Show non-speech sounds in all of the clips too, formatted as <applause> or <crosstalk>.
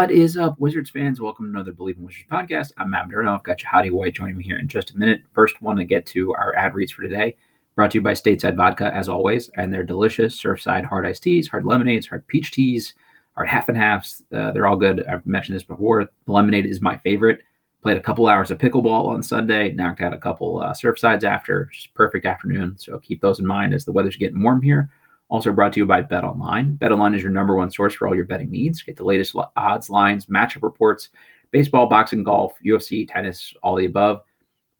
What is up, Wizards fans? Welcome to another Bleav in Wizards podcast. I'm Matt Modderno. I've got Jahadi White joining me here in just a minute. First, want to get to our ad reads for today. Brought to you by Stateside Vodka, as always, and they're delicious Surfside hard iced teas, hard lemonades, hard peach teas, hard half and halves. Uh, they're all good. I've mentioned this before. The lemonade is my favorite. Played a couple hours of pickleball on Sunday. Knocked out a couple uh, Surfsides after. Just perfect afternoon. So keep those in mind as the weather's getting warm here. Also brought to you by Bet Online. Bet Online is your number one source for all your betting needs. Get the latest odds, lines, matchup reports, baseball, boxing, golf, UFC, tennis, all the above.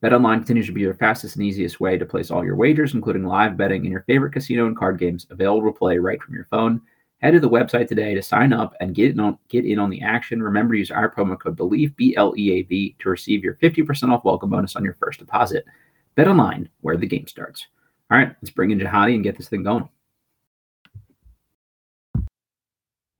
Bet Online continues to be your fastest and easiest way to place all your wagers, including live betting in your favorite casino and card games, available to play right from your phone. Head to the website today to sign up and get in on, get in on the action. Remember to use our promo code BLEAV, B L E A V, to receive your 50% off welcome bonus on your first deposit. Bet Online, where the game starts. All right, let's bring in Jahadi and get this thing going.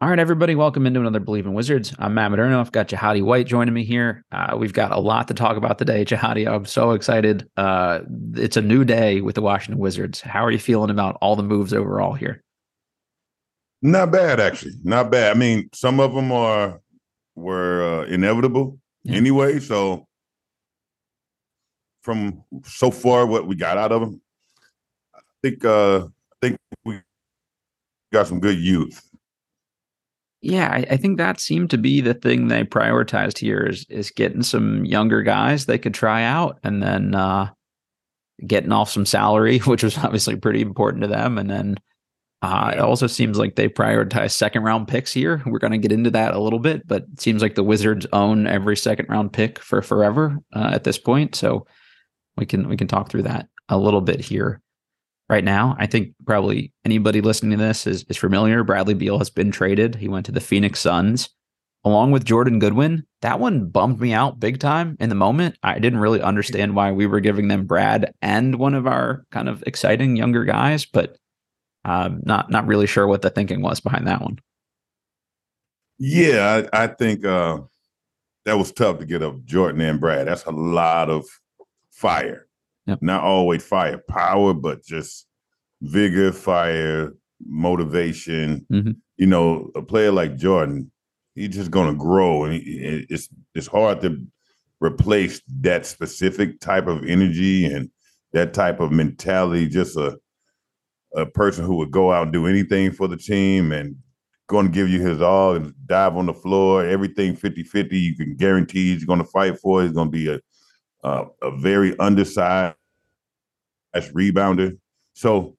All right, everybody, welcome into another Bleav in Wizards. I'm Matt Modderno. I've got Jahadi White joining me here. Uh, we've got a lot to talk about today. Jahadi, I'm so excited. Uh, it's a new day with the Washington Wizards. How are you feeling about all the moves overall here? Not bad, actually. Not bad. I mean, some of them are were uh, inevitable yeah. anyway. So, from so far, what we got out of them, I think uh, I think we got some good youth yeah, I, I, think that seemed to be the thing they prioritized here is is getting some younger guys they could try out and then uh, getting off some salary, <laughs> which was obviously pretty important to them. And then uh, it also seems like they prioritize second round picks here. We're going to get into that a little bit, but it seems like the Wizards own every second round pick for forever uh, at this point. So we can we can talk through that a little bit here right now. I think probably anybody listening to this is, is familiar. Bradley Beal has been traded. He went to the Phoenix Suns along with Jordan Goodwin. That one bummed me out big time in the moment. I didn't really understand why we were giving them Brad and one of our kind of exciting younger guys, but uh, not not really sure what the thinking was behind that one. Yeah, I, I think uh, that was tough to get up Jordan and Brad. That's a lot of fire. Yep. Not always firepower, but just vigor, fire, motivation. Mm-hmm. You know, a player like Jordan, he's just going to grow, and he, it's it's hard to replace that specific type of energy and that type of mentality. Just a a person who would go out and do anything for the team and going to give you his all and dive on the floor, everything 50-50. You can guarantee he's going to fight for. He's going to be a uh, a very undersized rebounder. So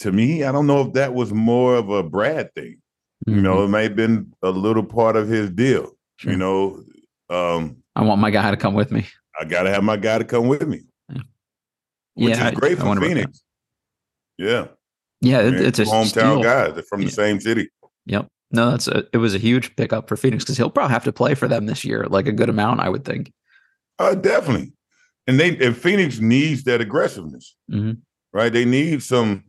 to me, I don't know if that was more of a Brad thing. Mm-hmm. You know, mm-hmm. it may have been a little part of his deal. Sure. You know, um, I want my guy to come with me. I got to have my guy to come with me. Yeah, which yeah, is great I, for I Phoenix. Yeah, yeah, it, it's a hometown steal. guys. They're from yeah. the same city. Yep. No, that's a. It was a huge pickup for Phoenix because he'll probably have to play for them this year, like a good amount, I would think. Uh, definitely. And they and Phoenix needs that aggressiveness, mm-hmm. right? They need some.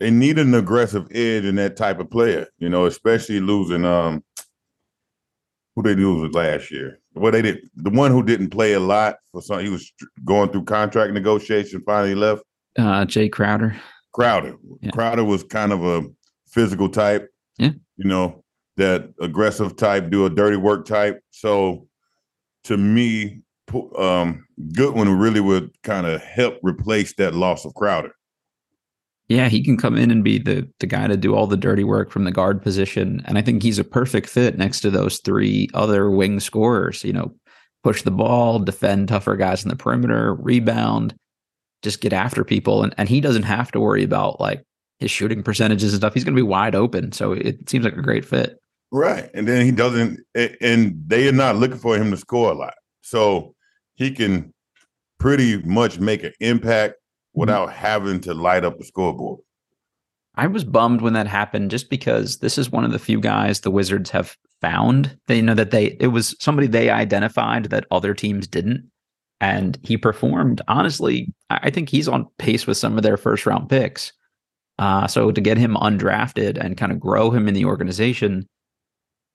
They need an aggressive edge in that type of player, you know, especially losing um who they lose last year. Well, they did the one who didn't play a lot for some. He was going through contract negotiation. Finally left. Uh, Jae Crowder. Crowder. Yeah. Crowder was kind of a physical type. Yeah. You know that aggressive type, do a dirty work type. So to me, um, Goodwin really would kind of help replace that loss of Crowder. Yeah, he can come in and be the the guy to do all the dirty work from the guard position, and I think he's a perfect fit next to those three other wing scorers. You know, push the ball, defend tougher guys in the perimeter, rebound, just get after people, and and he doesn't have to worry about like his shooting percentages and stuff. He's going to be wide open, so it seems like a great fit. Right, and then he doesn't, and they are not looking for him to score a lot. So he can pretty much make an impact mm-hmm. without mm-hmm. having to light up the scoreboard. I was bummed when that happened just because this is one of the few guys the Wizards have found. They know that they it was somebody they identified that other teams didn't. And he performed honestly, I think he's on pace with some of their first round picks. Uh, so to get him undrafted and kind of grow him in the organization,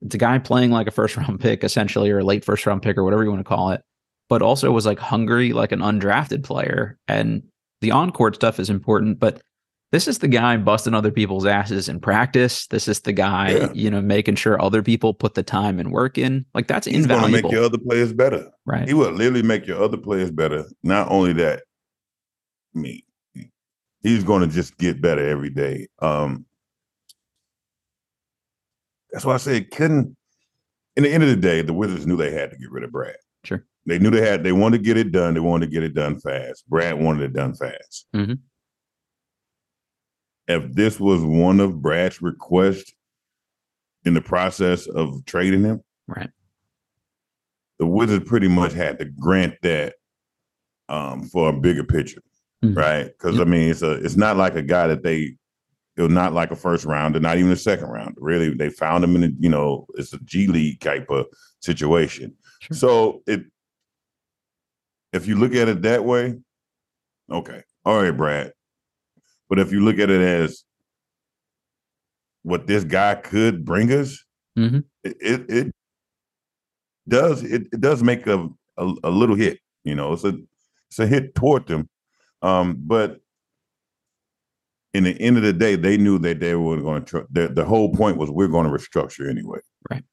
it's a guy playing like a first <laughs> round pick, essentially, or a late first round pick, or whatever you want to call it, but also was like hungry like an undrafted player. And the on court stuff is important, but this is the guy busting other people's asses in practice. This is the guy, yeah. you know, making sure other people put the time and work in. Like that's He's invaluable. He's going to make your other players better. Right. He will literally make your other players better. Not only that, me, he's going to just get better every day. Um, that's why I said couldn't. In the end of the day, the Wizards knew they had to get rid of Brad. Sure. They knew they had. They wanted to get it done. They wanted to get it done fast. Brad wanted it done fast. Mm-hmm if this was one of Brad's requests in the process of trading him, right? The Wizards pretty much had to grant that um, for a bigger picture, mm-hmm. right? Because yep. I mean, it's a it's not like a guy that they it was not like a first round, rounder, not even a second round. Really, they found him in a, you know, it's a G League type of situation. Sure. So it if you look at it that way, okay. All right, Brad. But if you look at it as what this guy could bring us, mm-hmm. it, it, it does it, it does make a, a, a little hit. You know, it's a it's a hit toward them. Um, but in the end of the day, they knew that they were going to. The, the whole point was we're going to restructure anyway. Right.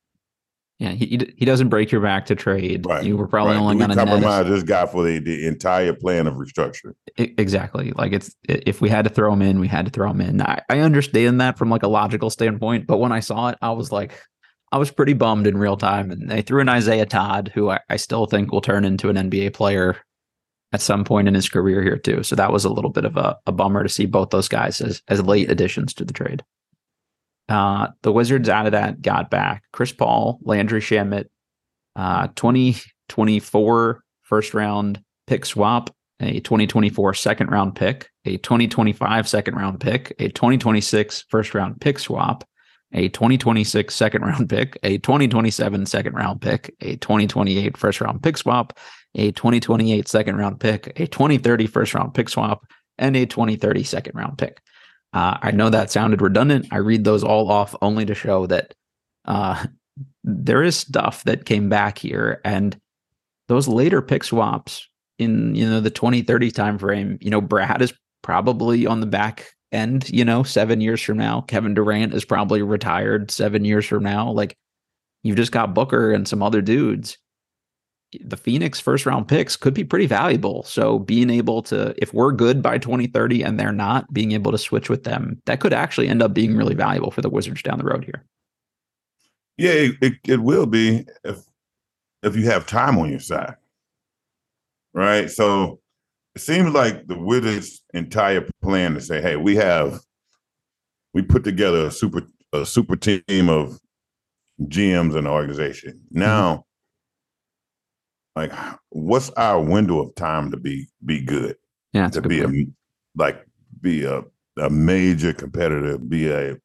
Yeah, he he doesn't break your back to trade. Right. You were probably right. only going to compromise this guy for the, the entire plan of restructure. Exactly. Like it's if we had to throw him in, we had to throw him in. I, I understand that from like a logical standpoint, but when I saw it, I was like, I was pretty bummed in real time. And they threw in Isaiah Todd, who I, I still think will turn into an NBA player at some point in his career here too. So that was a little bit of a, a bummer to see both those guys as as late additions to the trade. Uh, the Wizards out of that got back Chris Paul, Landry Shamet, uh, 2024 first round pick swap, a 2024 second round pick, a 2025 second round pick, a 2026 first round pick swap, a 2026 second round pick, a 2027 second round pick, a 2028 first round pick swap, a 2028 second round pick, a 2030 first round pick swap, and a 2030 second round pick. Uh, I know that sounded redundant. I read those all off only to show that uh, there is stuff that came back here, and those later pick swaps in you know the 2030 timeframe. You know, Brad is probably on the back end. You know, seven years from now, Kevin Durant is probably retired seven years from now. Like you've just got Booker and some other dudes the Phoenix first round picks could be pretty valuable. So being able to, if we're good by 2030 and they're not, being able to switch with them, that could actually end up being really valuable for the Wizards down the road here. Yeah, it, it, it will be if if you have time on your side. Right. So it seems like the Wizards' entire plan to say, hey, we have we put together a super a super team of GMs in the organization. Now mm-hmm like what's our window of time to be be good? Yeah to be point. a like be a, a major competitor be a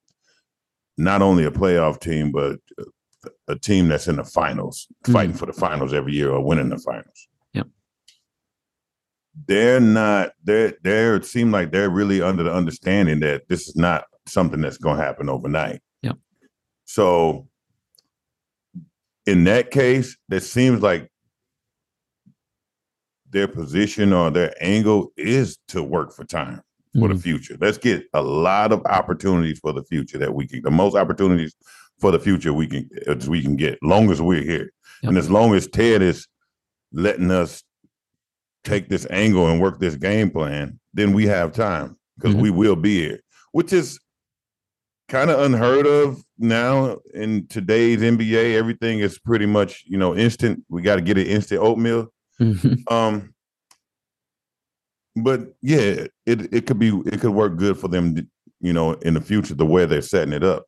not only a playoff team but a, team that's in the finals mm-hmm. fighting for the finals every year or winning the finals. Yep. They're not they're they're it seems like they're really under the understanding that this is not something that's going to happen overnight. Yep. So in that case it seems like their position or their angle is to work for time for mm-hmm. the future. Let's get a lot of opportunities for the future that we can, the most opportunities for the future we can as we can get, long as we're here, yep. and as long as Ted is letting us take this angle and work this game plan, then we have time because mm-hmm. we will be here, which is kind of unheard of now in today's NBA. Everything is pretty much you know instant. We got to get it instant oatmeal. Mm-hmm. Um, but yeah, it it could be it could work good for them, you know, in the future the way they're setting it up.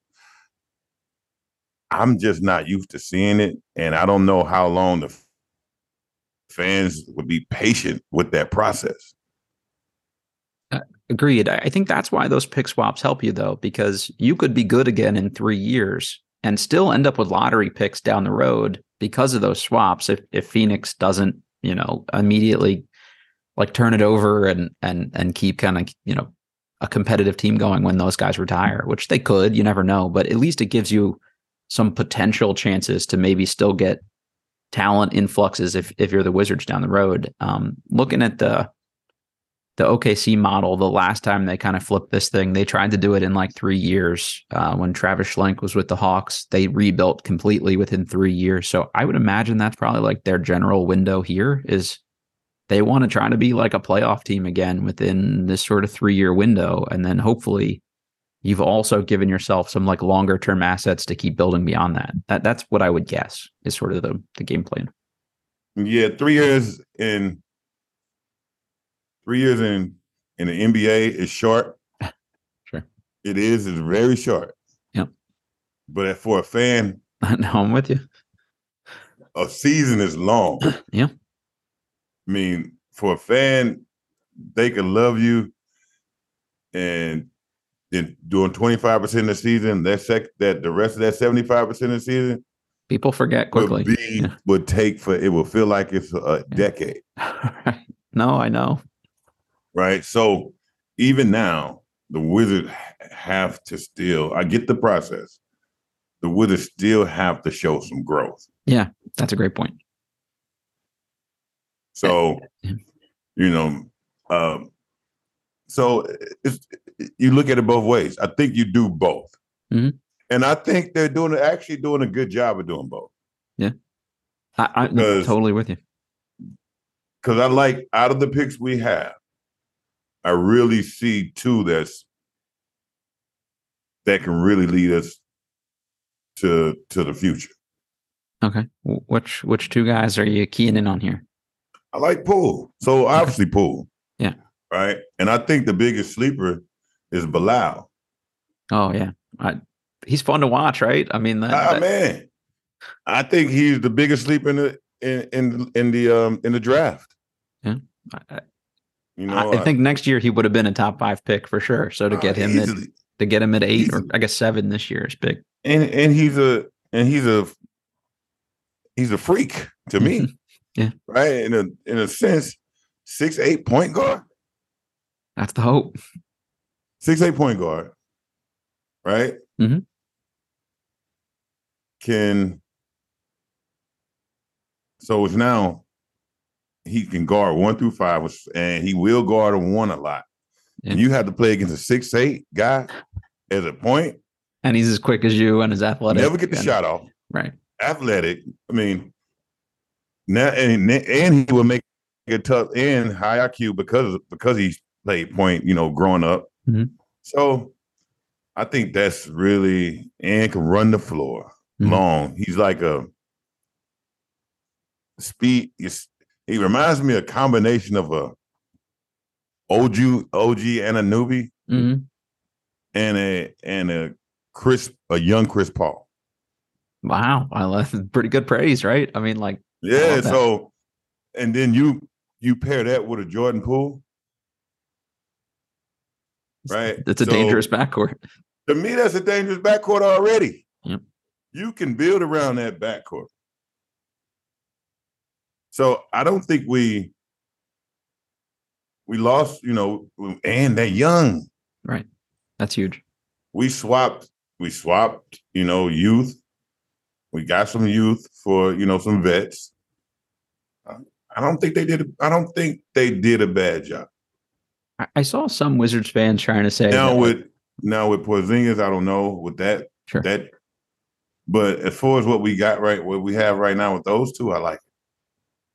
I'm just not used to seeing it, and I don't know how long the fans would be patient with that process. Uh, agreed. I think that's why those pick swaps help you though, because you could be good again in three years and still end up with lottery picks down the road because of those swaps. If if Phoenix doesn't, you know, immediately like turn it over and and and keep kind of you know a competitive team going when those guys retire, which they could, you never know, but at least it gives you some potential chances to maybe still get talent influxes if if you're the Wizards down the road. Um, looking at the the OKC model, the last time they kind of flipped this thing, they tried to do it in like three years. Uh, when Travis Schlenk was with the Hawks, they rebuilt completely within three years. So I would imagine that's probably like their general window here is they want to try to be like a playoff team again within this sort of three year window. And then hopefully you've also given yourself some like longer term assets to keep building beyond that. That that's what I would guess is sort of the, the game plan. Yeah, three years in three years in in the NBA is short. <laughs> Sure. It is, it's very short. Yep. But for a fan, <laughs> no, I'm with you. A season is long. <laughs> yeah. I mean, for a fan, they can love you and then doing 25% of the season, that sec that the rest of that 75% of the season. People forget quickly. Would, be, yeah. would take for it will feel like it's a yeah. decade. no, I know. Right. So even now, the Wizards have to still, I get the process. The Wizards still have to show some growth. Yeah, that's a great point. So, you know, um, so it's you look at it both ways. I think you do both, mm-hmm. and I think they're doing actually doing a good job of doing both. Yeah, I, am totally with you. Because I like out of the picks we have, I really see two that's that can really lead us to to the future. Okay, which which two guys are you keying in on here? I like Poole. So obviously Poole. Yeah. Right. And I think the biggest sleeper is Bilal. Oh yeah. I, he's fun to watch, right? I mean, that, ah, that... man. I think he's the biggest sleeper in the in in, in the um in the draft. Yeah. I, you know, I, I, think next year he would have been a top five pick for sure. So to get uh, him at, to get him at eight or I guess seven this year is big. And and he's a and he's a he's a freak to me. <laughs> Yeah. Right. In a in a sense, six eight point guard. That's the hope. Six eight point guard. Right. Mm-hmm. Can so it's now he can guard one through five, and he will guard a one a lot. Yeah. And you have to play against a six eight guy as a point, and he's as quick as you and as athletic. Never get the and, shot off. Right. Athletic. I mean, now and and he will make it tough and high IQ because because he played point, you know, growing up. Mm-hmm. So I think that's really and can run the floor mm-hmm. long. He's like a speed. He reminds me of a combination of a OG OG Anunoby mm-hmm. and a and a Chris a young Chris Paul. Wow, I love pretty good praise, right? I mean, like yeah. So, and then you you pair that with a Jordan Poole, right? It's a so, dangerous backcourt. To me, that's a dangerous backcourt already. Yep. You can build around that backcourt. So I don't think we we lost, you know, and they're young. Right. That's huge. We swapped, we swapped, you know, youth. We got some youth for, you know, some vets. I don't think they did. I don't think they did a bad job. I saw some Wizards fans trying to say now with now with Porzingis, I don't know with that sure. that. But as far as what we got right, what we have right now with those two, I like.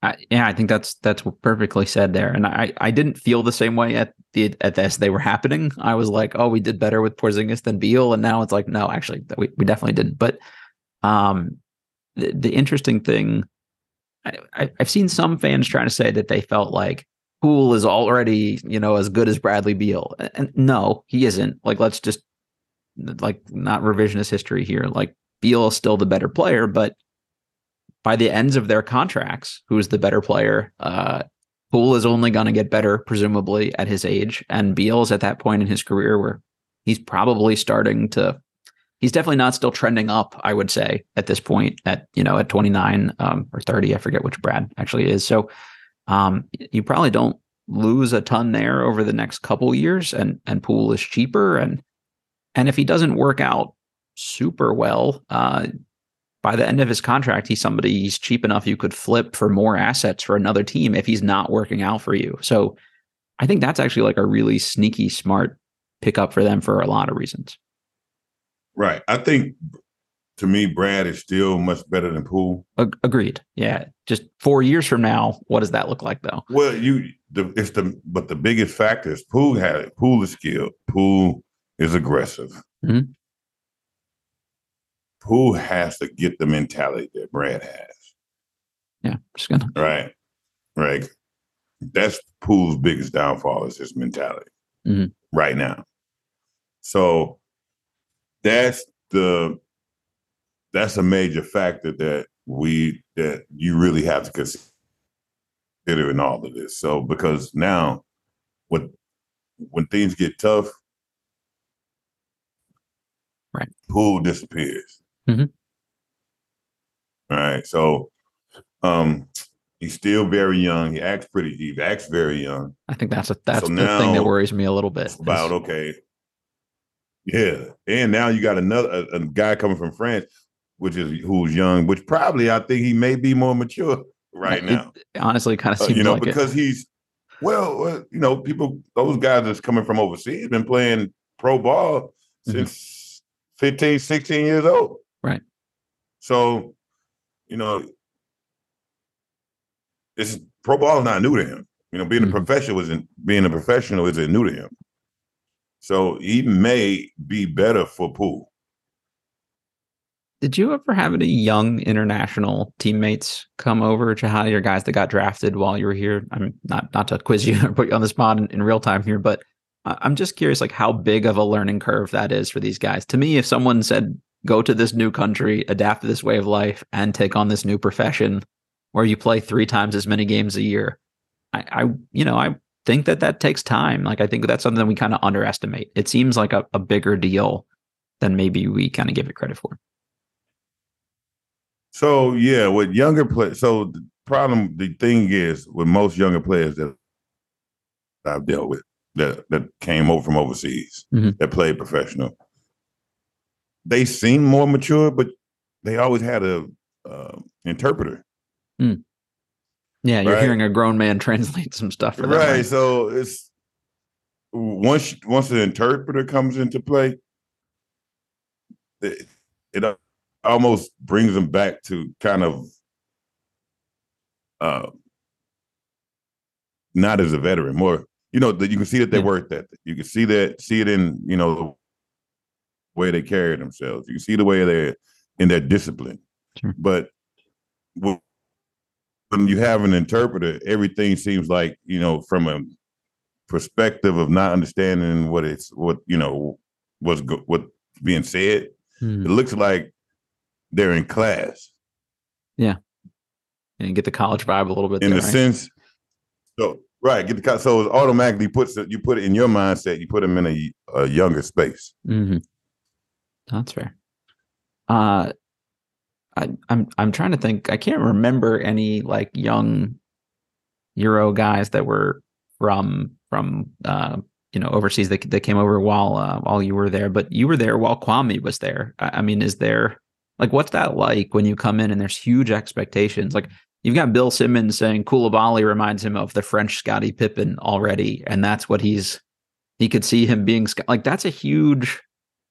I, yeah, I think that's that's perfectly said there, and I I didn't feel the same way at the at this they were happening. I was like, oh, we did better with Porzingis than Beal, and now it's like, no, actually, we we definitely didn't. But um, the, the interesting thing I, have seen some fans trying to say that they felt like Poole is already, you know, as good as Bradley Beal. And no, he isn't. Like, let's just like not revisionist history here. Like Beal is still the better player, but by the ends of their contracts, who's the better player? Uh, Poole is only going to get better, presumably at his age, and Beal's at that point in his career where he's probably starting to. He's definitely not still trending up, I would say, at this point. At you know, at 29 um, or 30, I forget which Brad actually is. So, um, you probably don't lose a ton there over the next couple years, and and Poole is cheaper, and and if he doesn't work out super well, uh, by the end of his contract, he's somebody he's cheap enough you could flip for more assets for another team if he's not working out for you. So I think that's actually like a really sneaky smart pickup for them for a lot of reasons. Right. I think to me, Brad is still much better than Poole. agreed. Yeah. Just four years from now, what does that look like though? Well, you the it's the but the biggest factor is Poole had it. Poole is skilled. Poole is aggressive. Mm-hmm. Poole has to get the mentality that Brad has. Yeah, just gonna right, right. That's Poole's biggest downfall is his mentality mm-hmm. right now. So that's the that's a major factor that we that you really have to consider in all of this. So because now, when when things get tough, right, Poole disappears. Mm-hmm. All right. So um he's still very young. He acts pretty he acts very young. I think that's a that's so the thing that worries me a little bit. About okay. Yeah. And now you got another a, a, guy coming from France, which is who's young, which probably I think he may be more mature right now. It honestly kind of seems uh, you know, like because it. he's well, uh, you know, people those guys that's coming from overseas been playing pro ball mm-hmm. since 15, 16 years old. Right. So, you know, this pro ball is not new to him. You know, being mm-hmm. a professional isn't being a professional isn't new to him. So he may be better for Poole. Did you ever have any young international teammates come over to how your guys that got drafted while you were here? I'm not not to quiz you <laughs> or put you on the spot in, in real time here, but I'm just curious, like how big of a learning curve that is for these guys. To me, if someone said go to this new country, adapt to this way of life, and take on this new profession where you play three times as many games a year. I, I you know, I think that that takes time. Like, I think that's something we kind of underestimate. It seems like a, a bigger deal than maybe we kind of give it credit for. So yeah, with younger players, so the problem, the thing is with most younger players that I've dealt with that that came over from overseas mm-hmm. that played professional, they seem more mature, but they always had a uh, interpreter. Mm. Yeah, you're right? hearing a grown man <laughs> translate some stuff for them. Right. So it's once once the interpreter comes into play, it, it almost brings them back to kind of uh, not as a veteran, more you know that you can see that they yeah. work that you can see that see it in you know way they carry themselves. You see the way they're in their discipline. Sure. But when you have an interpreter, everything seems like, you know, from a perspective of not understanding what it's what, you know, what's go, what's being said, hmm. it looks like they're in class. Yeah. And get the college vibe a little bit. In there, the right? sense, so right, get the so it automatically puts it, you put it in your mindset, you put them in a, a younger space. Mm-hmm. That's fair. Uh, I, I'm I'm trying to think. I can't remember any like young Euro guys that were from from uh, you know overseas that that came over while uh, while you were there. But you were there while Kwame was there. I, I mean, is there like what's that like when you come in and there's huge expectations? Like you've got Bill Simmons saying Coulibaly reminds him of the French Scottie Pippen already, and that's what he's he could see him being like that's a huge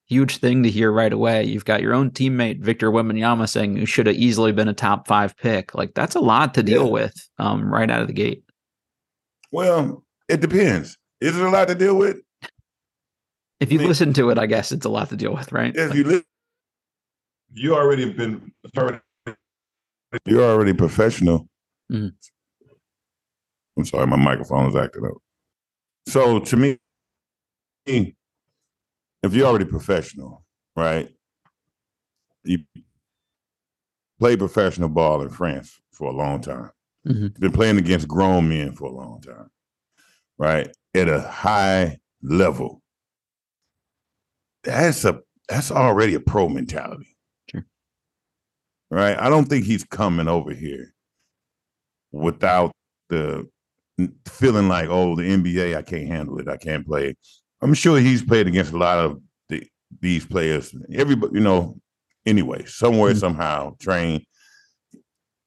huge thing to hear right away. You've got your own teammate Victor Wembanyama saying you should have easily been a top five pick. Like that's a lot to deal yeah. with um, right out of the gate. Well, it depends. Is it a lot to deal with? If you I mean, listen to it, I guess it's a lot to deal with, right? If you listen, you already been you're already professional. Mm-hmm. I'm sorry, my microphone is acting up. So to me, if you're already professional, right? You played professional ball in France for a long time. Mhm. Been playing against grown men for a long time, right? At a high level. That's a that's already a pro mentality. Sure. Right? I don't think he's coming over here without the feeling like, oh, the NBA, I can't handle it. I can't play. I'm sure he's played against a lot of the, these players. Everybody, you know, anyway, somewhere, Mhm. somehow, train.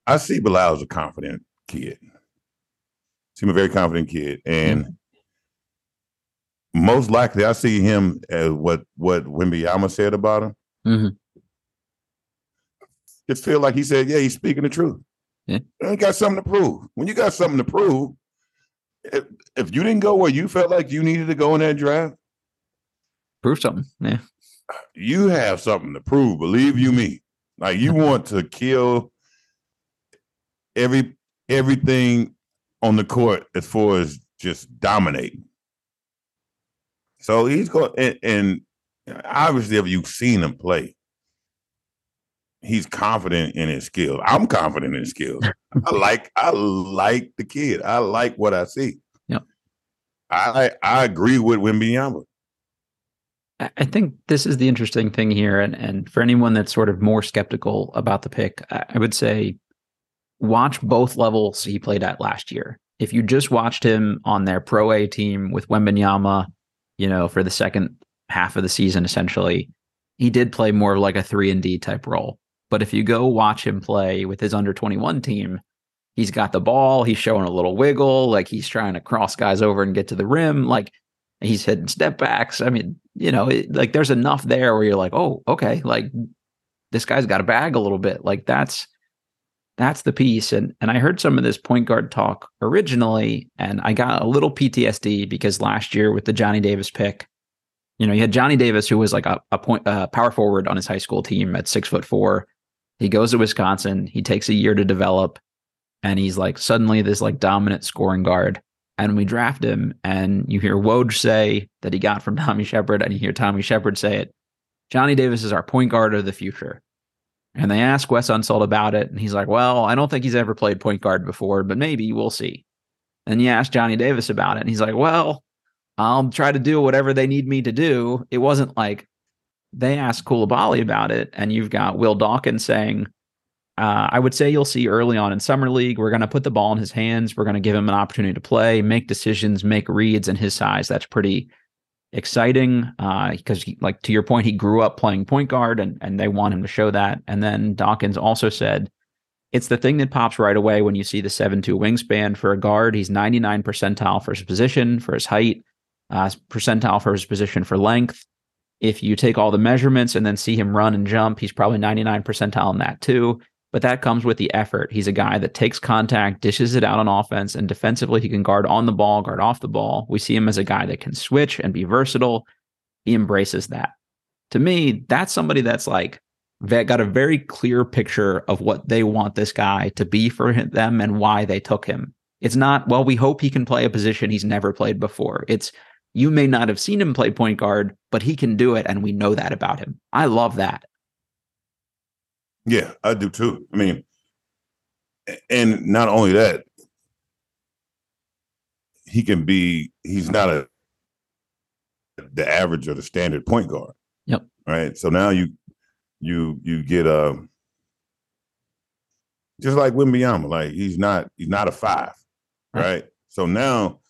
I see Bilal as a confident kid. See him a very confident kid. And most likely I see him as what what Wimbyama said about him. Mhm. Just feel like he said, yeah, he's speaking the truth. Yeah. He got something to prove. When you got something to prove, if, if you didn't go where you felt like you needed to go in that draft, Prove something. Yeah. you have something to prove. Believe you me. Like you want to kill every everything on the court as far as just dominating. So he's going and, and obviously if you've seen him play, he's confident in his skills. I'm confident in his skills. I <laughs> like I like the kid. I like what I see. Yep. I I agree with Wimbyama. I I think this is the interesting thing here, and and for anyone that's sort of more skeptical about the pick, I I would say watch both levels he played at last year. If you just watched him on their Pro A team with Wembanyama, you know, for the second half of the season, essentially, he did play more of like a three and D type role. But if you go watch him play with his under twenty one team, he's got the ball, he's showing a little wiggle, like he's trying to cross guys over and get to the rim, like he's hitting step backs. I mean, you know, it, like there's enough there where you're like, oh, okay, like this guy's got a bag a little bit. Like that's that's the piece. And and I heard some of this point guard talk originally, and I got a little PTSD because last year with the Johnny Davis pick, you know, you had Johnny Davis who was like a, a point uh, power forward on his high school team at six foot four. He goes to Wisconsin. He takes a year to develop, and he's like suddenly this like dominant scoring guard and we draft him, and you hear Woj say that he got from <laughs> Tommy Sheppard, and you hear Tommy Sheppard say it. Johnny Davis is our point guard of the future. And they ask Wes Unseld about it, and he's like, Well, I don't think he's ever played point guard before, but maybe we'll see. And you ask Johnny Davis about it, and he's like, Well, I'll try to do whatever they need me to do. It wasn't like they asked Coulibaly about it, and you've got Will Dawkins saying, uh, I would say you'll see early on in summer league, we're going to put the ball in his hands. We're going to give him an opportunity to play, make decisions, make reads, and his size. That's pretty exciting because, he like to your point, he grew up playing point guard, and and they want him to show that. And then Dawkins also said it's the thing that pops right away when you see the seven two wingspan for a guard. He's ninety nine percentile for his position, for his height, uh, percentile for his position for length. If you take all the measurements and then see him run and jump, he's probably 99 percentile in that too but that comes with the effort. He's a guy that takes contact, dishes it out on offense, and defensively, he can guard on the ball, guard off the ball. We see him as a guy that can switch and be versatile. He embraces that. To me, that's somebody that's like that got a very clear picture of what they want this guy to be for them and why they took him. It's not, well, we hope he can play a position he's never played before. It's, you may not have seen him play point guard, but he can do it, and we know that about him. I love that. Yeah, I do too. I mean, and not only that, he can be. He's not a the average or the standard point guard. Yep. Right. So now you you you get a just like Wimbyama, like he's not he's not a five, Right. right? So now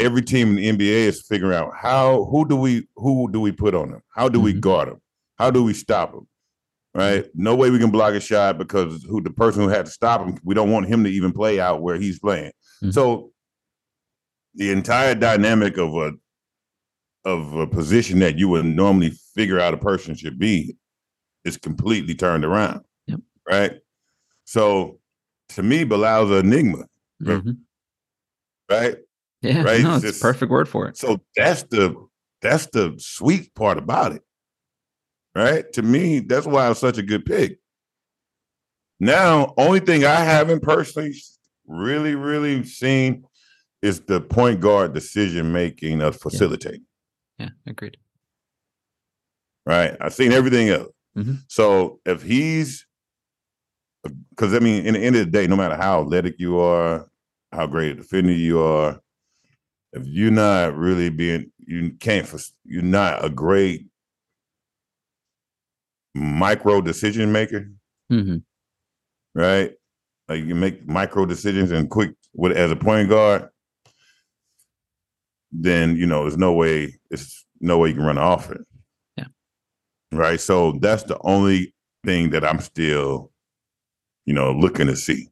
every team in the NBA is figuring out how who do we who do we put on him? How do we Mhm. guard him? How do we stop him? Right? No way we can block a shot because who the person who had to stop him, we don't want him to even play out where he's playing. Mhm. So the entire dynamic of a of a position that you would normally figure out a person should be is completely turned around. Yep. Right. So to me, Bilal's an enigma, Mhm. right? Yeah, Right, no, it's a perfect word for it. So that's the that's the sweet part about it. Right? To me, that's why it's such a good pick. Now, only thing I haven't personally really, really seen is the point guard decision making of facilitating. Yeah, agreed. Right. I've seen everything else. Mhm. So if he's because I mean, in the end of the day, no matter how athletic you are, how great a defender you are, if you're not really being, you can't, you're not a great micro decision maker, mm-hmm. right? Like you make micro decisions and quick with as a point guard, then you know there's no way it's no way you can run an offense. Yeah. Right. So that's the only thing that I'm still, you know, looking to see.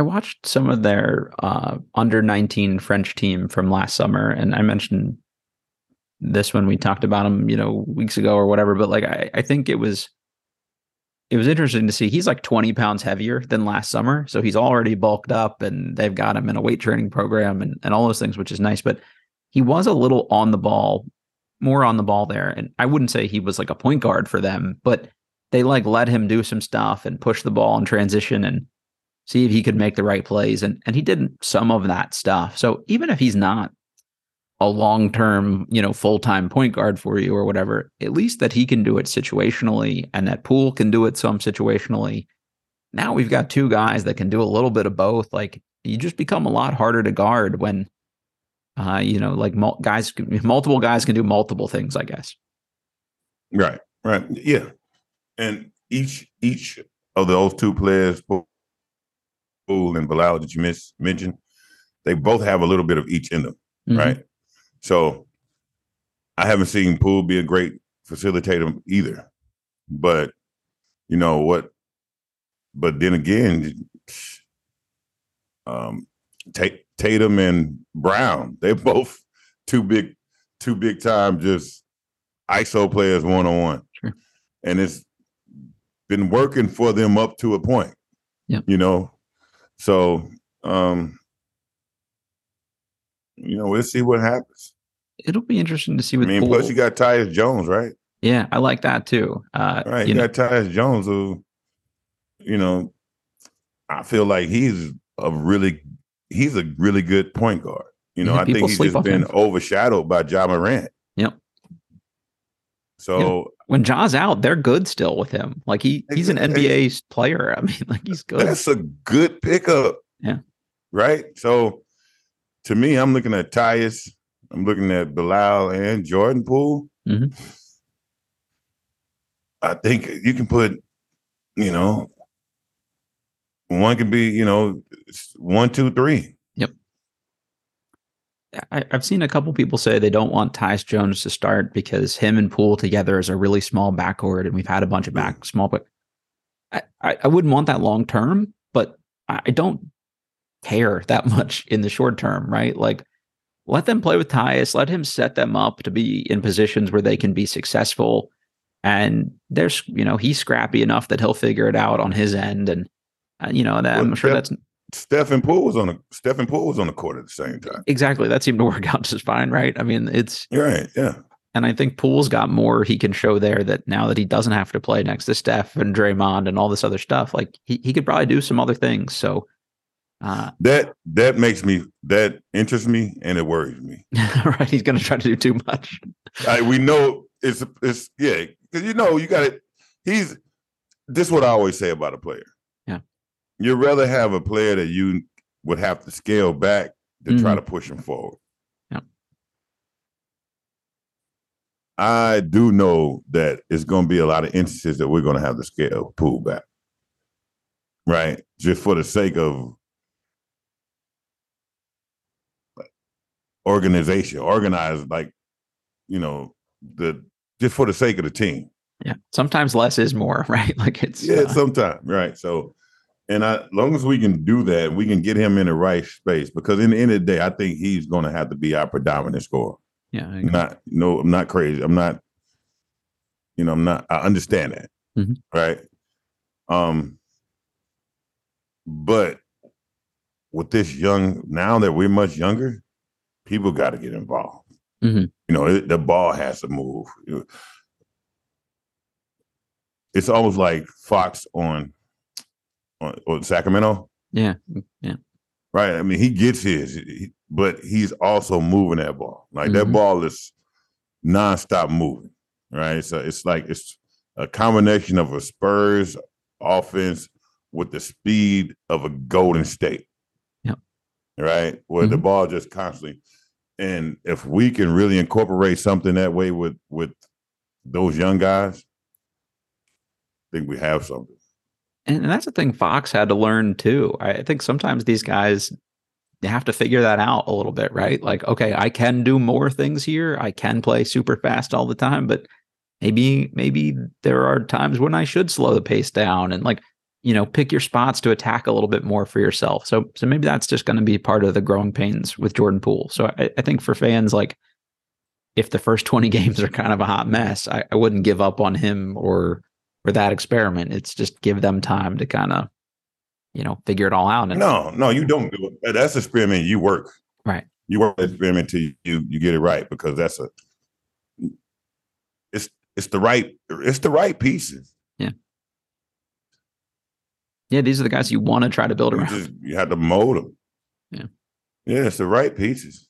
I watched some of their uh, under 19 French team from last summer, and I mentioned this when we talked about him, you know, weeks ago or whatever. But like, I, I think it was it was interesting to see. He's like 20 pounds heavier than last summer, so he's already bulked up, and they've got him in a weight training program and and all those things, which is nice. But he was a little on the ball, more on the ball there, and I wouldn't say he was like a point guard for them, but they like let him do some stuff and push the ball in transition and see if he could make the right plays, and and he did some of that stuff. So even if he's not a long term, you know, full time point guard for you or whatever, at least that he can do it situationally and that Poole can do it some situationally. Now we've got two guys that can do a little bit of both. Like you just become a lot harder to guard when, uh, you know, like mul- guys, multiple guys can do multiple things, I guess. Right, right. Yeah. And each, each of those two players, Poole and Bilal that you miss, mentioned, they both have a little bit of each in them, mm-hmm. right? So I haven't seen Poole be a great facilitator either. But you know what? But then again, um, Tatum and Brown, they're <laughs> both two big, two big time just ISO players one on one, and it's been working for them up to a point. Yeah, you know, so um, you know, we'll see what happens. It'll be interesting to see what. I mean, plus you got Tyus Jones, right? Yeah, I like that too. Uh, right, you, you got Tyus Jones, who, you know, I feel like he's a really, he's a really good point guard. You know, yeah, I think he's just been him. overshadowed by Ja Morant. Yep. So when Ja's out, they're good still with him. Like he he's an NBA player. <laughs> I mean, like he's good. That's a good pickup. Yeah. Right. So to me, I'm looking at Tyus, I'm looking at Bilal and Jordan Poole. Mm-hmm. I think you can put, you know, one can be, you know, one, two, three. I, have seen a couple people say they don't want Tyus Jones to start because him and Poole together is a really small backcourt, and we've had a bunch of back small, but I, I, I wouldn't want that long term, but I don't care that much in the short term, right? Like let them play with Tyus, let him set them up to be in positions where they can be successful. And there's, you know, he's scrappy enough that he'll figure it out on his end. And, uh, you know, that, well, I'm sure that's. Stephen Poole was on the Stephen Poole was on the court at the same time. Exactly. That seemed to work out just fine, right? I mean, it's You're right. Yeah. And I think Poole's got more he can show there that now that he doesn't have to play next to Steph and Draymond and all this other stuff, like he, he could probably do some other things. So uh, that that makes me that interests me and it worries me. <laughs> right, he's going to try to do too much. I, we know it's it's yeah because you know you got it. He's this is what I always say about a player. You'd rather have a player that you would have to scale back to mm-hmm. try to push him forward. Yeah. I do know that it's going to be a lot of instances that we're going to have to scale pull back, right? Just for the sake of organization, organized like, you know, the just for the sake of the team. Yeah. Sometimes less is more, <laughs> right? Like it's yeah, uh, sometimes, right. So and I, as long as we can do that, we can get him in the right space because in the end of the day, I think he's going to have to be our predominant scorer. Yeah, not no, I'm not crazy. I'm not, you know, I'm not. I understand that, mm-hmm. right? Um, but with this young, now that we're much younger, people got to get involved. Mm-hmm. You know, it, the ball has to move. It's almost like Fox on, on, on Sacramento. Yeah, yeah. Right. I mean, he gets his, but he's also moving that ball. Like mm-hmm. that ball is nonstop moving. Right. So it's like it's a combination of a Spurs offense with the speed of a Golden State. Yep. Right? Where mm-hmm. the ball just constantly and if we can really incorporate something that way with with those young guys, I think we have something. And that's the thing Fox had to learn too. I think sometimes these guys have to figure that out a little bit, right? Like, okay, I can do more things here. I can play super fast all the time, but maybe maybe there are times when I should slow the pace down and like, you know, pick your spots to attack a little bit more for yourself. So so maybe that's just going to be part of the growing pains with Jordan Poole. So I, I, think for fans like if the first 20 <laughs> games are kind of a hot mess, I, I wouldn't give up on him or or that experiment. It's just give them time to kind of, you know, figure it all out. And no, no, you don't do it. That's experiment. You work. Right. You work experiment till you you get it right because that's a it's it's the right it's the right pieces. Yeah. Yeah, these are the guys you want to try to build you around. Just, you have to mold them. Yeah. Yeah, it's the right pieces.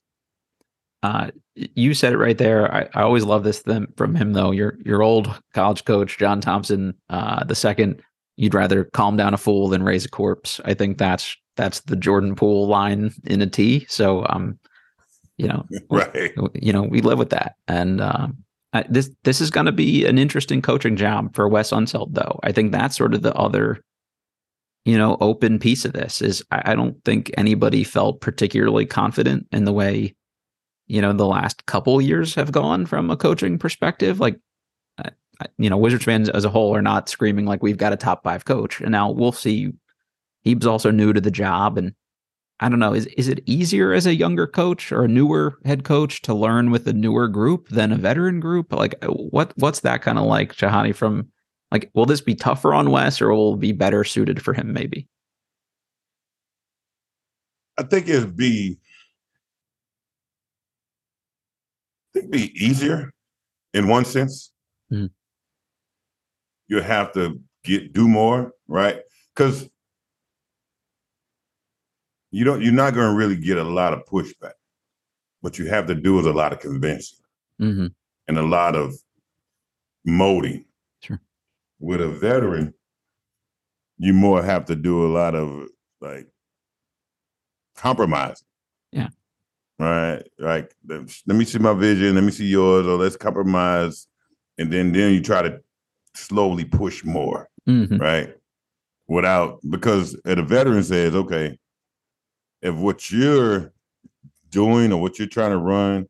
Uh, you said it right there. I, I always love this them, from him though. Your your old college coach John Thompson, uh, the second you'd rather calm down a fool than raise a corpse. I think that's that's the Jordan Poole line in a T. So um, you know, <laughs> right. You know, we live with that, and um, I, this this is going to be an interesting coaching job for Wes Unseld, though. I think that's sort of the other, you know, open piece of this is I, I don't think anybody felt particularly confident in the way you know the last couple years have gone from a coaching perspective like you know wizards fans as a whole are not screaming like we've got a top five coach. And now we'll see he's also new to the job and i don't know is, is it easier as a younger coach or a newer head coach to learn with a newer group than a veteran group? Like uh, what what's that kind of like Jahadi from like will this be tougher on wes or will be better suited for him maybe? I think it'd be think it'd be easier in one sense. Mm-hmm. You have to get do more, right? Because you don't you're not going to really get a lot of pushback. What you have to do is a lot of convincing mm-hmm. and a lot of molding. Sure. With a veteran, you more have to do a lot of like compromising. Yeah right? Like, let me see my vision, let me see yours, or let's compromise, and then then you try to slowly push more, mm-hmm. right? Without because a veteran says, okay, if what you're doing or what you're trying to run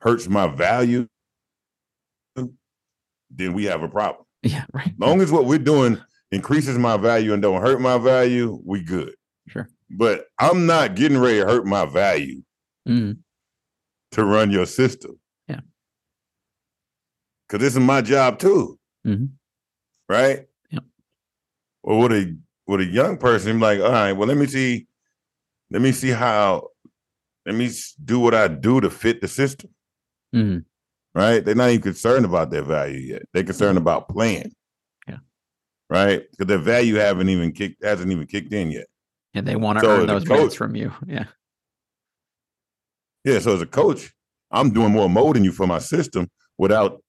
hurts my value, then we have a problem. Yeah, right. As long as what we're doing increases my value and don't hurt my value, we good. Sure but I'm not getting ready to hurt my value mm. to run your system. Yeah. Cause this is my job too. Mm-hmm. Right? Yeah. Well, with a with a young person, like, all right, well, let me see, let me see how let me do what I do to fit the system. Mm-hmm. Right? They're not even concerned about their value yet. They're concerned mm-hmm. about playing. Yeah. Right? Because their value haven't even kicked hasn't even kicked in yet. And they want to so earn those coach, from you. <laughs> Yeah. Yeah. So as a coach, I'm doing more molding you for my system without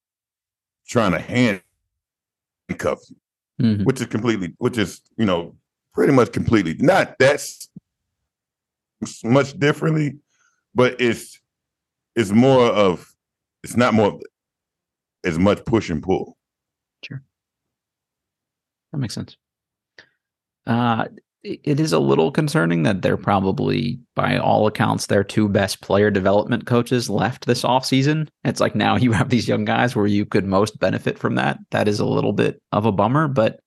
trying to handcuff you, mm-hmm. which is completely, which is, you know, pretty much completely not that's much differently, but it's it's more of it's not more as much push and pull. Sure. That makes sense. Uh, it is a little concerning that they're probably, by all accounts, their two best player development coaches left this offseason. It's like now <laughs> you have these young guys where you could most benefit from that. That is a little bit of a bummer, but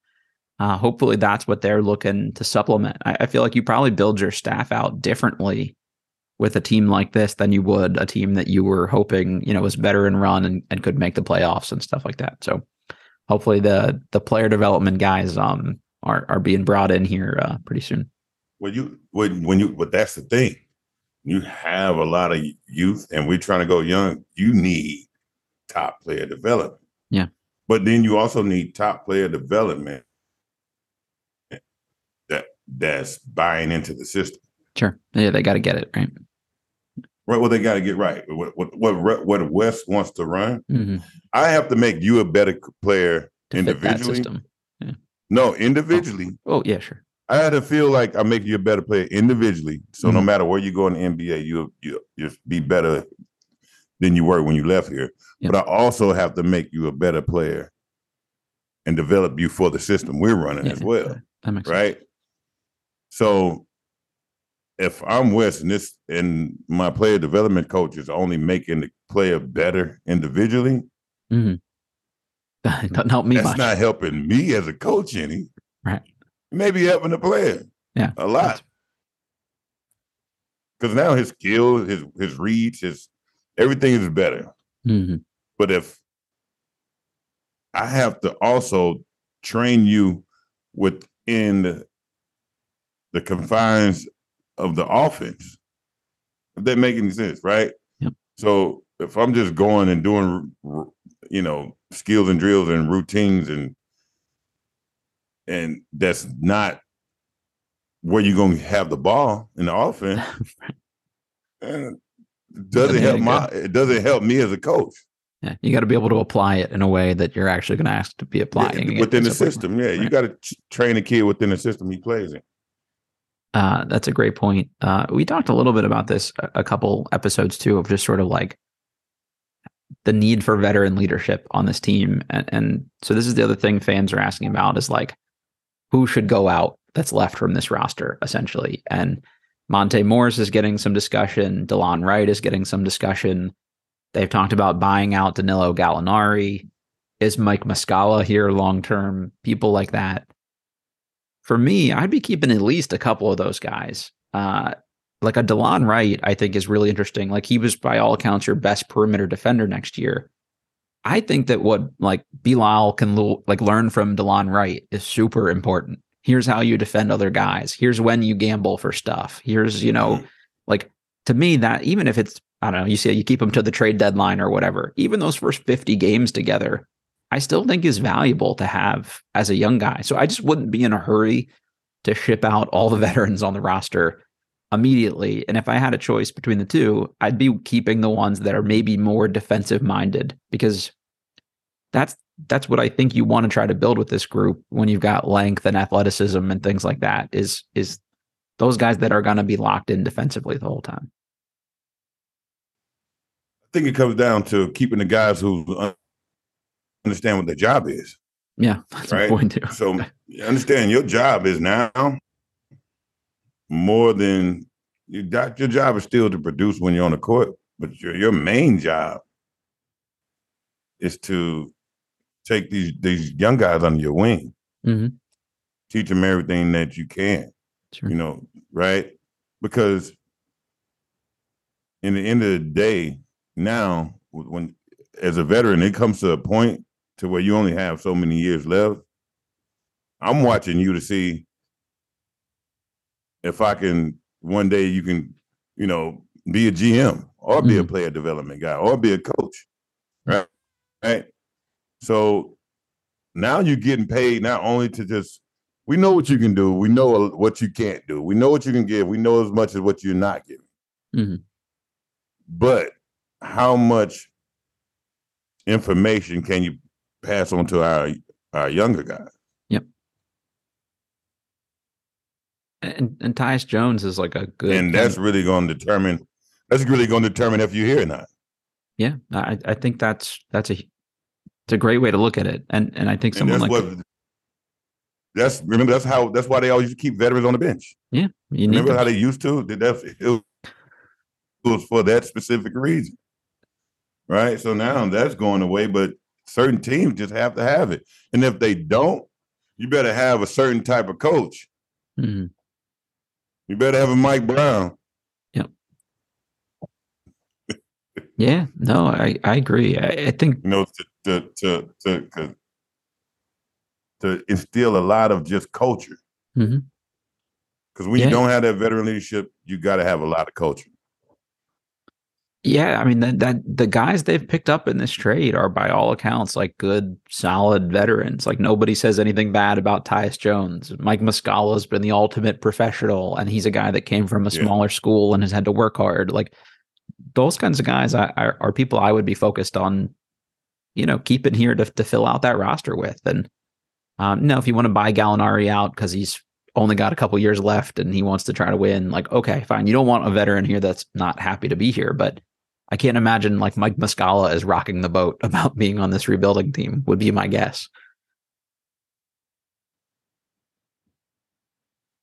uh, hopefully that's what they're looking to supplement. I, I feel like you probably build your staff out differently with a team like this than you would a team that you were hoping, you know, was better in run and, and could make the playoffs and stuff like that. So hopefully the the player development guys um are are being brought in here uh, pretty soon. Well, you when when you but that's the thing. You have a lot of youth, and we're trying to go young. You need top player development. Yeah, but then you also need top player development that that's buying into the system. Sure. Yeah, they got to get it right. Right. Well, they got to get right. What what what what Wes wants to run. Mm-hmm. I have to make you a better player individually. No, individually. Oh, oh yeah, sure. I had to feel like I'm making you a better player individually. So mm-hmm. no matter where you go in the NBA, you you you be better than you were when you left here. Yep. But I also have to make you a better player and develop you for the system we're running yeah, as well. right? Sense. So if I'm Wes and this and my player development coach is only making the player better individually, mm-hmm. <laughs> doesn't help me. That's much. not helping me as a coach any. Right. Maybe helping the player. Yeah. A lot. Because now his skill, his his reads, his everything is better. Mm-hmm. But if I have to also train you within the, the confines of the offense, if that make any sense, right? Yep. So if I'm just going and doing, you know, skills and drills and routines and and that's not where you're going to have the ball in the offense. <laughs> it doesn't help my it doesn't help me as a coach. Yeah, you got to be able to apply it in a way that you're actually going to ask to be applying yeah, within the system. Yeah, right. you got to train a kid within the system he plays in. Uh, that's a great point. Uh, we talked a little bit about this a, a couple episodes too, of just sort of like the need for veteran leadership on this team, and, and so this is the other thing fans are asking about is like who should go out that's left from this roster essentially, and Monte Morris is getting some discussion. Delon Wright is getting some discussion. They've talked about buying out Danilo Gallinari. Is Mike Muscala here long term? People like that. For me, I'd be keeping at least a couple of those guys. Uh, like a Delon Wright, I think is really interesting. Like he was by all accounts your best perimeter defender next year. I think that what like Bilal can like learn from Delon Wright is super important. Here's how you defend other guys. Here's when you gamble for stuff. Here's you know, like to me that even if it's I don't know, you see you keep them to the trade deadline or whatever. Even those first 50 games together, I still think is valuable to have as a young guy. So I just wouldn't be in a hurry to ship out all the <laughs> veterans on the roster immediately. And if I had a choice between the two, I'd be keeping the ones that are maybe more defensive minded because that's that's what I think you want to try to build with this group when you've got length and athleticism and things like that is is those guys that are going to be locked in defensively the whole time. I think it comes down to keeping the guys who understand what their job is. Yeah, <laughs> that's right. So you understand your job is now more than you got. Your job is still to produce when you're on the court, but your your main job is to take these these young guys under your wing, mm-hmm. teach them everything that you can. Sure. You know, right? Because in the end of the day, now when as a veteran, it comes to a point to where you only have so many years left. I'm watching you to see if I can one day you can, you know, be a GM or be mm. a player development guy or be a coach. Right. Right. So now you're getting paid not only to just we know what you can do, we know what you can't do, we know what you can give, we know as much as what you're not giving. Mm-hmm. But how much information can you pass on to our our younger guys? Yep. And and Tyus Jones is like a good And that's really going to determine that's really going to determine if you're here or not. Yeah, I, I think that's that's a it's a great way to look at it. And and I think someone like what, that's remember that's how that's why they always keep veterans on the bench. Yeah. you remember how they used to? That's it was for that specific reason right? So now that's going away, but certain teams just have to have it. And if they don't, you better have a certain type of coach. Mm-hmm. You better have a Mike Brown. Yep. yeah, no, I, I agree. I, I think you know to to to to, to instill a lot of just culture. Because mm-hmm. when yeah. you don't have that veteran leadership, you got to have a lot of culture. Yeah, I mean that that the guys they've picked up in this trade are by all accounts like good, solid veterans. Like nobody says anything bad about Tyus Jones. Mike Muscala's been the ultimate professional, and he's a guy that came from a yeah. smaller school and has had to work hard. Like those kinds of guys I, are, are people I would be focused on, you know, keeping here to to fill out that roster with. And Um, no, if you want to buy Gallinari out because he's only got a couple years left and he wants to try to win, like okay, fine. You don't want a veteran here that's not happy to be here, but I can't imagine like Mike Muscala is rocking the boat <laughs> about being on this rebuilding team. Would be my guess.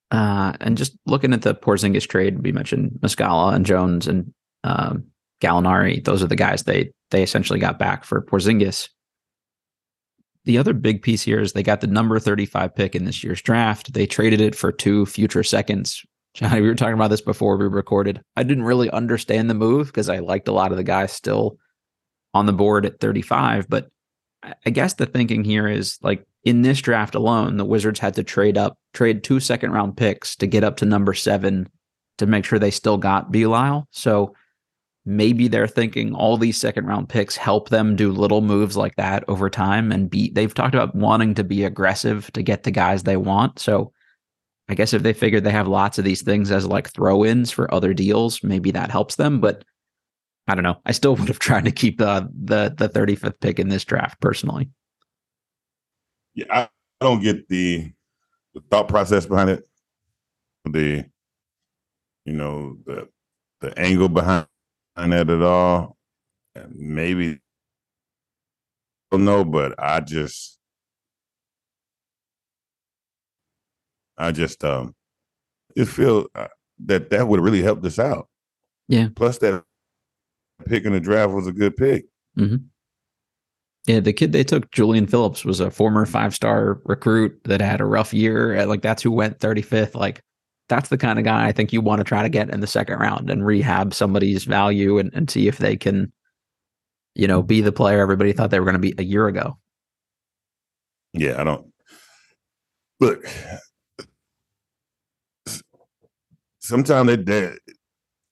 Uh, and just looking at the Porzingis trade, we mentioned Muscala and Jones and um, Gallinari. Those are the guys they they essentially got back for Porzingis. The other big piece here is they got the number 35 pick in this year's draft. They traded it for two future seconds. Johnny, we were talking about this before we recorded. I didn't really understand the move because I liked a lot of the guys still on the board at 35. But I guess the thinking here is like in this draft alone, the Wizards had to trade up, trade two second round picks to get up to number seven to make sure they still got Bilal. So maybe they're thinking all these second round picks help them do little moves like that over time and be they've talked about wanting to be aggressive to get the guys they want. So I guess if they figured they have lots of these things as like throw ins for other deals, maybe that helps them. But I don't know. I still <laughs> would have tried to keep the the the 35th pick in this draft personally yeah, I, don't get the the thought process behind it, the you know the the angle behind that at all. Maybe I don't know, but I just I just um just feel uh, that that would really help us out. Yeah. Plus that pick in the draft was a good pick. Mm-hmm. Yeah, the kid they took, Julian Phillips, was a former five star recruit that had a rough year. Like that's who went 35th. Like that's the kind of guy I think you want to try to get in the second round and rehab somebody's value and, and see if they can, you know, be the player everybody thought they were going to be a year ago. Yeah, I don't look. Sometimes they, they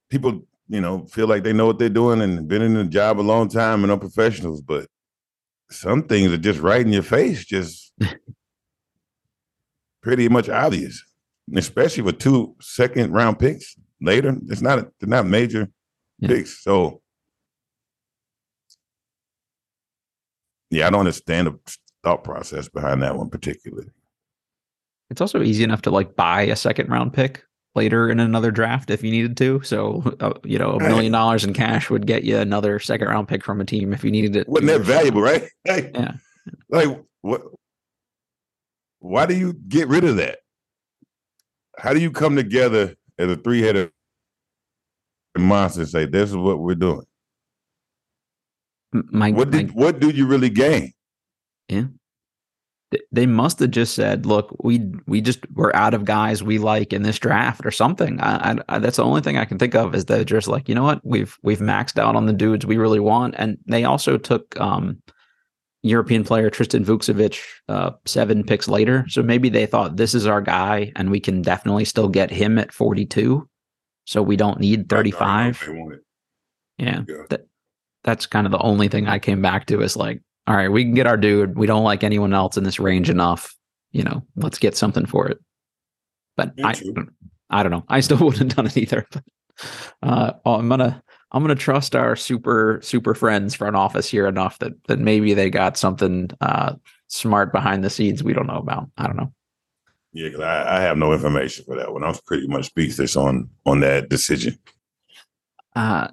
people, you know, feel like they know what they're doing and been in the job a long time and are professionals, but some things are just right in your face, just <laughs> pretty much obvious. Especially with two second round picks later. It's not they're not major yeah. picks. So yeah, I don't understand the thought process behind that one particularly. It's also easy enough to like buy a second round pick later in another draft if you needed to. So, uh, you know, a million dollars in cash would get you another second round pick from a team if you needed it. Wasn't that valuable, right? <laughs> Like, yeah. Like, what? Why do you get rid of that? How do you come together as a three headed monster and say, this is what we're doing? My, what did, my, what do you really gain? Yeah they must have just said, "Look, we we just we're out of guys we like in this draft or something." I, I, that's the only thing I can think of is they're just like, you know what, we've we've maxed out on the dudes we really want, and they also took um, European player Tristan Vukcevic uh, seven picks later, so maybe they thought this is our guy, and we can definitely still get him at forty two, so we don't need thirty five. Yeah, yeah. That, that's kind of the only thing I came back to is like all right, we can get our dude. We don't like anyone else in this range enough. You know, let's get something for it. But I, I don't know. I still <laughs> wouldn't have done it either. But uh, oh, I'm gonna, I'm gonna trust our super, super friends front office here enough that that maybe they got something uh, smart behind the scenes we don't know about. I don't know. Yeah, because I, I, have no information for that one. I'm pretty much speechless on on that decision. Uh,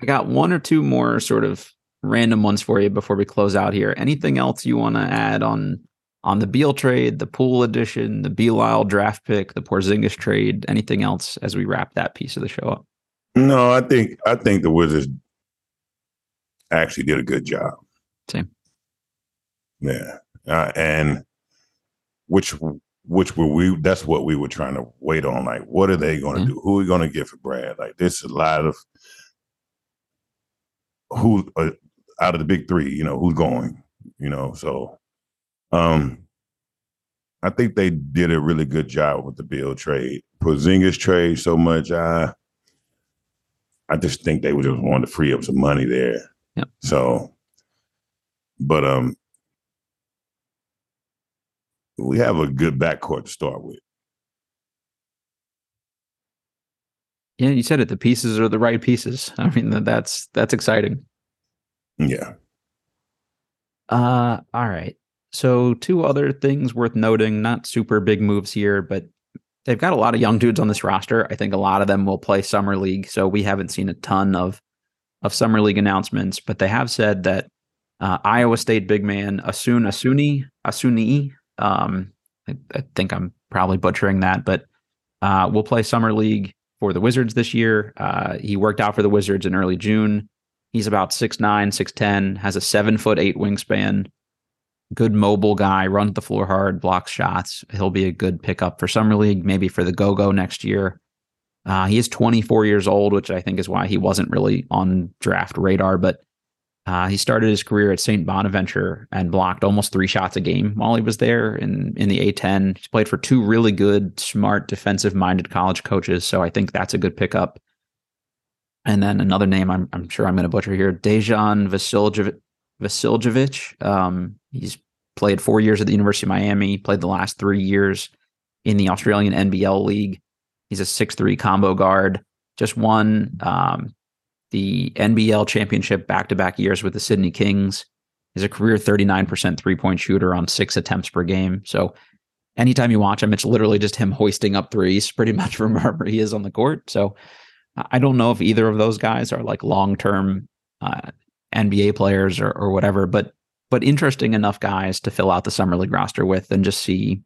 I got one or two more sort of random ones for you before we close out here. Anything else you want to add on on the Beal trade, the Poole edition, the Bilal draft pick, the Porzingis trade? Anything else as we wrap that piece of the show up? No, I think I think the Wizards actually did a good job. Same. Yeah, uh, and which which were we? That's what we were trying to wait on. Like, what are they going to do? Who are we going to get for Brad? Like, this is a lot of who uh, out of the big three, you know, who's going, you know. So um I think they did a really good job with the Beal trade. Porzingis trade so much. I I just think they were just wanting to free up some money there. Yep. So but um we have a good backcourt to start with. Yeah, you said it. The pieces are the right pieces. I mean, that's that's exciting. Yeah. Uh, all right. So, two other things worth noting, not super big moves here, but they've got a lot of young dudes on this roster. I think a lot of them will play summer league, so we haven't seen a ton of of summer league announcements, but they have said that uh, Iowa State big man Asun Asuni Asuni, um, I, I, think I'm probably butchering that, but uh, will play summer league for the Wizards this year. Uh, he worked out for the Wizards in early June. He's about 6'9, 6'10, has a seven foot eight wingspan, good mobile guy, runs the floor hard, blocks shots. He'll be a good pickup for Summer League, maybe for the go go next year. Uh, he is 24 years old, which I think is why he wasn't really on draft radar. But uh, he started his career at St. Bonaventure and blocked almost three shots a game while he was there in, in the A10. He's played for two really good, smart, defensive minded college coaches. So I think that's a good pickup. And then another name I'm, I'm sure I'm going to butcher here Dejan Vasiljevic. Um, he's played four years at the University of Miami, played the last three years in the Australian NBL League. He's a six-three combo guard. Just won um, the NBL championship back to back years with the Sydney Kings. He's a career 39% three point shooter on six attempts per game. So anytime you watch him, it's literally just him hoisting up threes pretty <laughs> much from wherever he is on the court. So I don't know if either of those guys are like long term uh, NBA players or, or whatever, but but interesting enough guys to fill out the summer league roster with and just see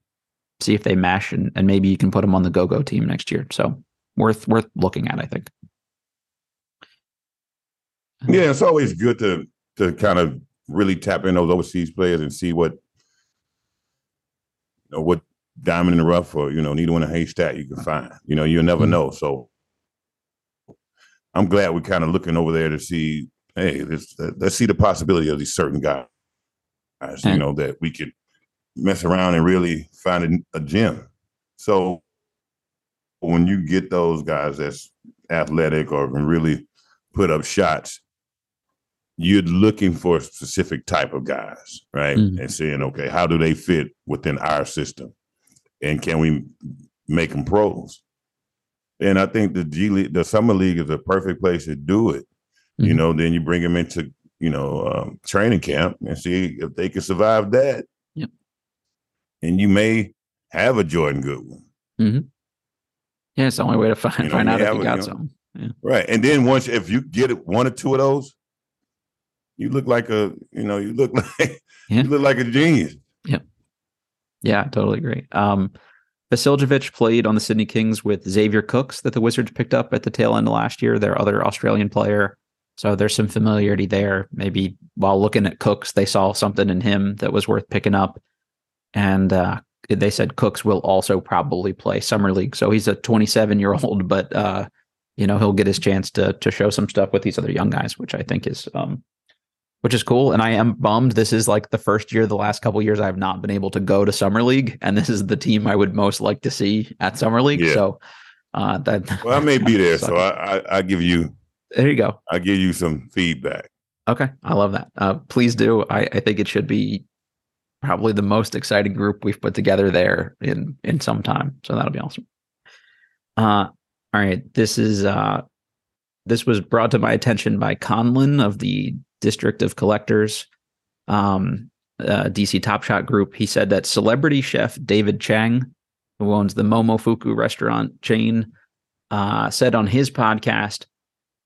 see if they mesh and, and maybe you can put them on the go go team next year. So worth worth looking at, I think. Yeah, it's always good to to kind of really tap in those overseas players and see what you know what diamond in the rough or you know needle in a haystack you can find. You know, you'll never mm-hmm. know. So I'm glad we're kind of looking over there to see. Hey, let's, let's see the possibility of these certain guys. Mm-hmm. You know that we could mess around and really find a, a gem. So when you get those guys that's athletic or can really put up shots, you're looking for a specific type of guys, right? Mm-hmm. And saying, okay, how do they fit within our system? And can we make them pros? And I think the G League, the summer league is a perfect place to do it. Mm-hmm. You know, then you bring them into, you know, um, training camp and see if they can survive that. Yep. And you may have a Jordan Goodwin. Mm-hmm. Yeah, it's the only way to find, you know, find out if you got you know, some. Yeah. Right. And then once if you get one or two of those, you look like a, you know, you look <laughs> like yeah. you look like a genius. Yep. Yeah, totally agree. Um, Vasiljevic played on the Sydney Kings with Xavier Cooks that the Wizards picked up at the tail end of last year, their other Australian player. So there's some familiarity there. Maybe while looking at Cooks, they saw something in him that was worth picking up. And uh, they said Cooks will also probably play summer league. So he's a 27 year old, <laughs> but uh, you know he'll get his chance to to show some stuff with these other young guys, which I think is um, which is cool. And I am bummed. This is like the first year, the last couple years, I have not been able to go to summer league, and this is the team I would most like to see at summer league. Yeah. So uh, that <laughs> well, I may be there, so I, I I give you there you go. I give you some feedback. Okay, I love that. Uh, please do. I, I think it should be probably the most exciting group we've put together there in in some time. So that'll be awesome. Uh, all right. This is uh, this was brought to my attention by Conlon of the District of Collectors, um, uh, DC Top Shot Group. He said that celebrity chef David Chang, who owns the Momofuku restaurant chain, uh, said on his podcast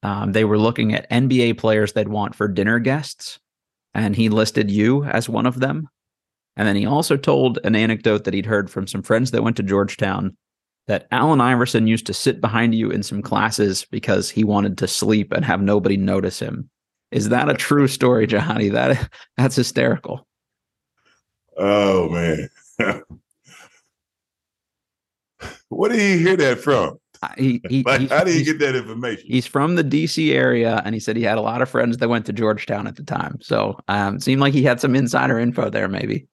um, they were looking at NBA players they'd want for dinner guests, and he listed you as one of them. And then he also told an anecdote that he'd heard from some friends that went to Georgetown that Allen Iverson used to sit behind you in some classes because he wanted to sleep and have nobody notice him. Is that a true story, Jahadi? That <laughs> that's hysterical. Oh man. <laughs> Where did he hear that from? He, he, like, how did he get that information? He's from the DC area, and he said he had a lot of friends that went to Georgetown at the time. So, um, seemed like he had some insider info there, maybe.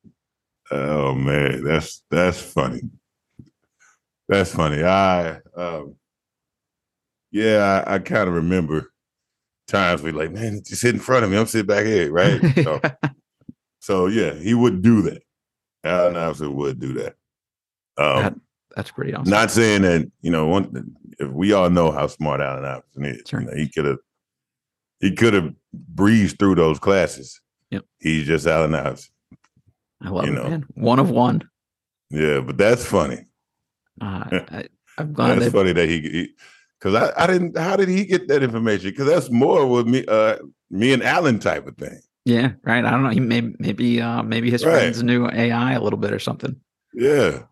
Oh man, that's that's funny. That's funny. I, um, yeah, I, I kind of remember times we like, man, just sit in front of me. I'm sitting back here, right? So, <laughs> so yeah, he would do that. Allen Iverson would do that. Um, that that's pretty awesome. Not saying that you know, one, if we all know how smart Allen Iverson is, sure. you know, he could have he could have breezed through those classes. Yep. He's just Allen Iverson. I love you it, know. man. One of one. Yeah, but that's funny. Uh, <laughs> I, am glad that's funny that he, because I, I didn't. How did he get that information? Because that's more with me, uh, me and Allen type of thing. Yeah, right. I don't know. He maybe maybe uh, maybe his right. friends knew AI a little bit or something. Yeah.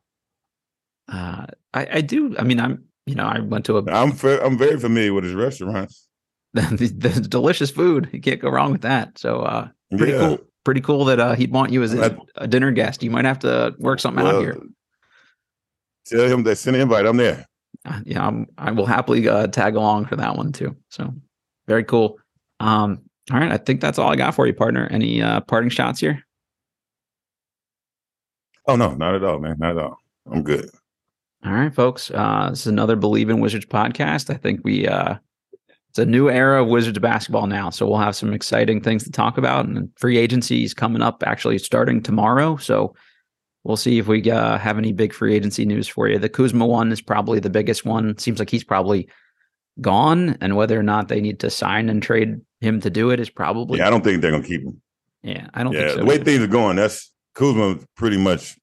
Uh, I, I do. I mean, I'm you know I went to a. I'm fa- I'm very familiar with his restaurants. <laughs> the, the, delicious food. You can't go wrong with that. So uh, pretty yeah. cool. Pretty cool that uh, he'd want you as a, a, dinner guest. You might have to work something well, out here. Tell him that send an invite. I'm there. Uh, yeah, I'm, I will happily uh, tag along for that one too. So very cool. Um, all right, I think that's all I got for you, partner. Any uh, parting shots here? Oh no, not at all, man. Not at all. I'm good. All right, folks. Uh, this is another Bleav in Wizards podcast. I think we uh, it's a new era of Wizards basketball now, so we'll have some exciting things to talk about. And free agency is coming up, actually starting tomorrow. So we'll see if we uh, have any big free agency news for you. The Kuzma one is probably the biggest one. Seems like he's probably gone, and whether or not they need to sign and trade him to do it is probably. Yeah, I don't think they're gonna keep him. Yeah, I don't. Yeah, so the way either. things are going, that's Kuzma. Pretty much,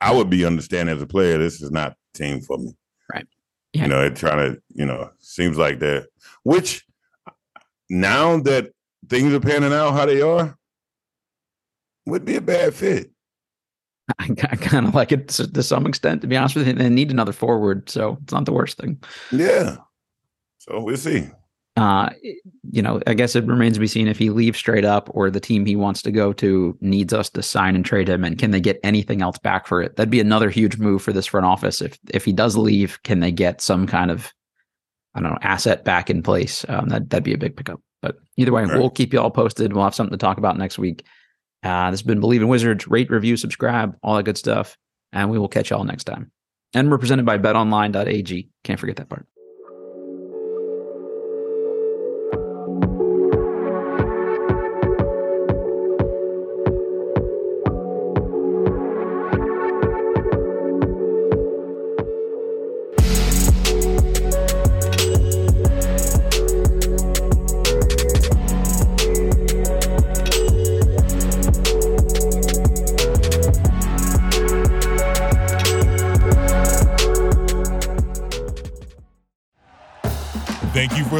I would be understanding as a player. This is not team for me. Right. Yeah. You know, it trying to. You know, seems like that. Which now that things are panning out how they are, would be a bad fit. <laughs> I, I kind of like it to, to, some extent, to be honest with you. They need another forward, so it's not the worst thing. Yeah. So we'll see. Uh, you know, I guess it remains to be seen if he leaves straight up or the team he wants to go to needs us to sign and trade him, and can they get anything else back for it? That'd be another huge move for this front office. If if he does leave, can they get some kind of I don't know asset back in place? Um, that that'd be a big pickup. But either way, right. we'll keep you all posted. We'll have something to talk about next week. Uh, this has been Bleav in Wizards. Rate, review, subscribe, all that good stuff. And we will catch y'all next time. And we're presented by betonline.ag. Can't forget that part.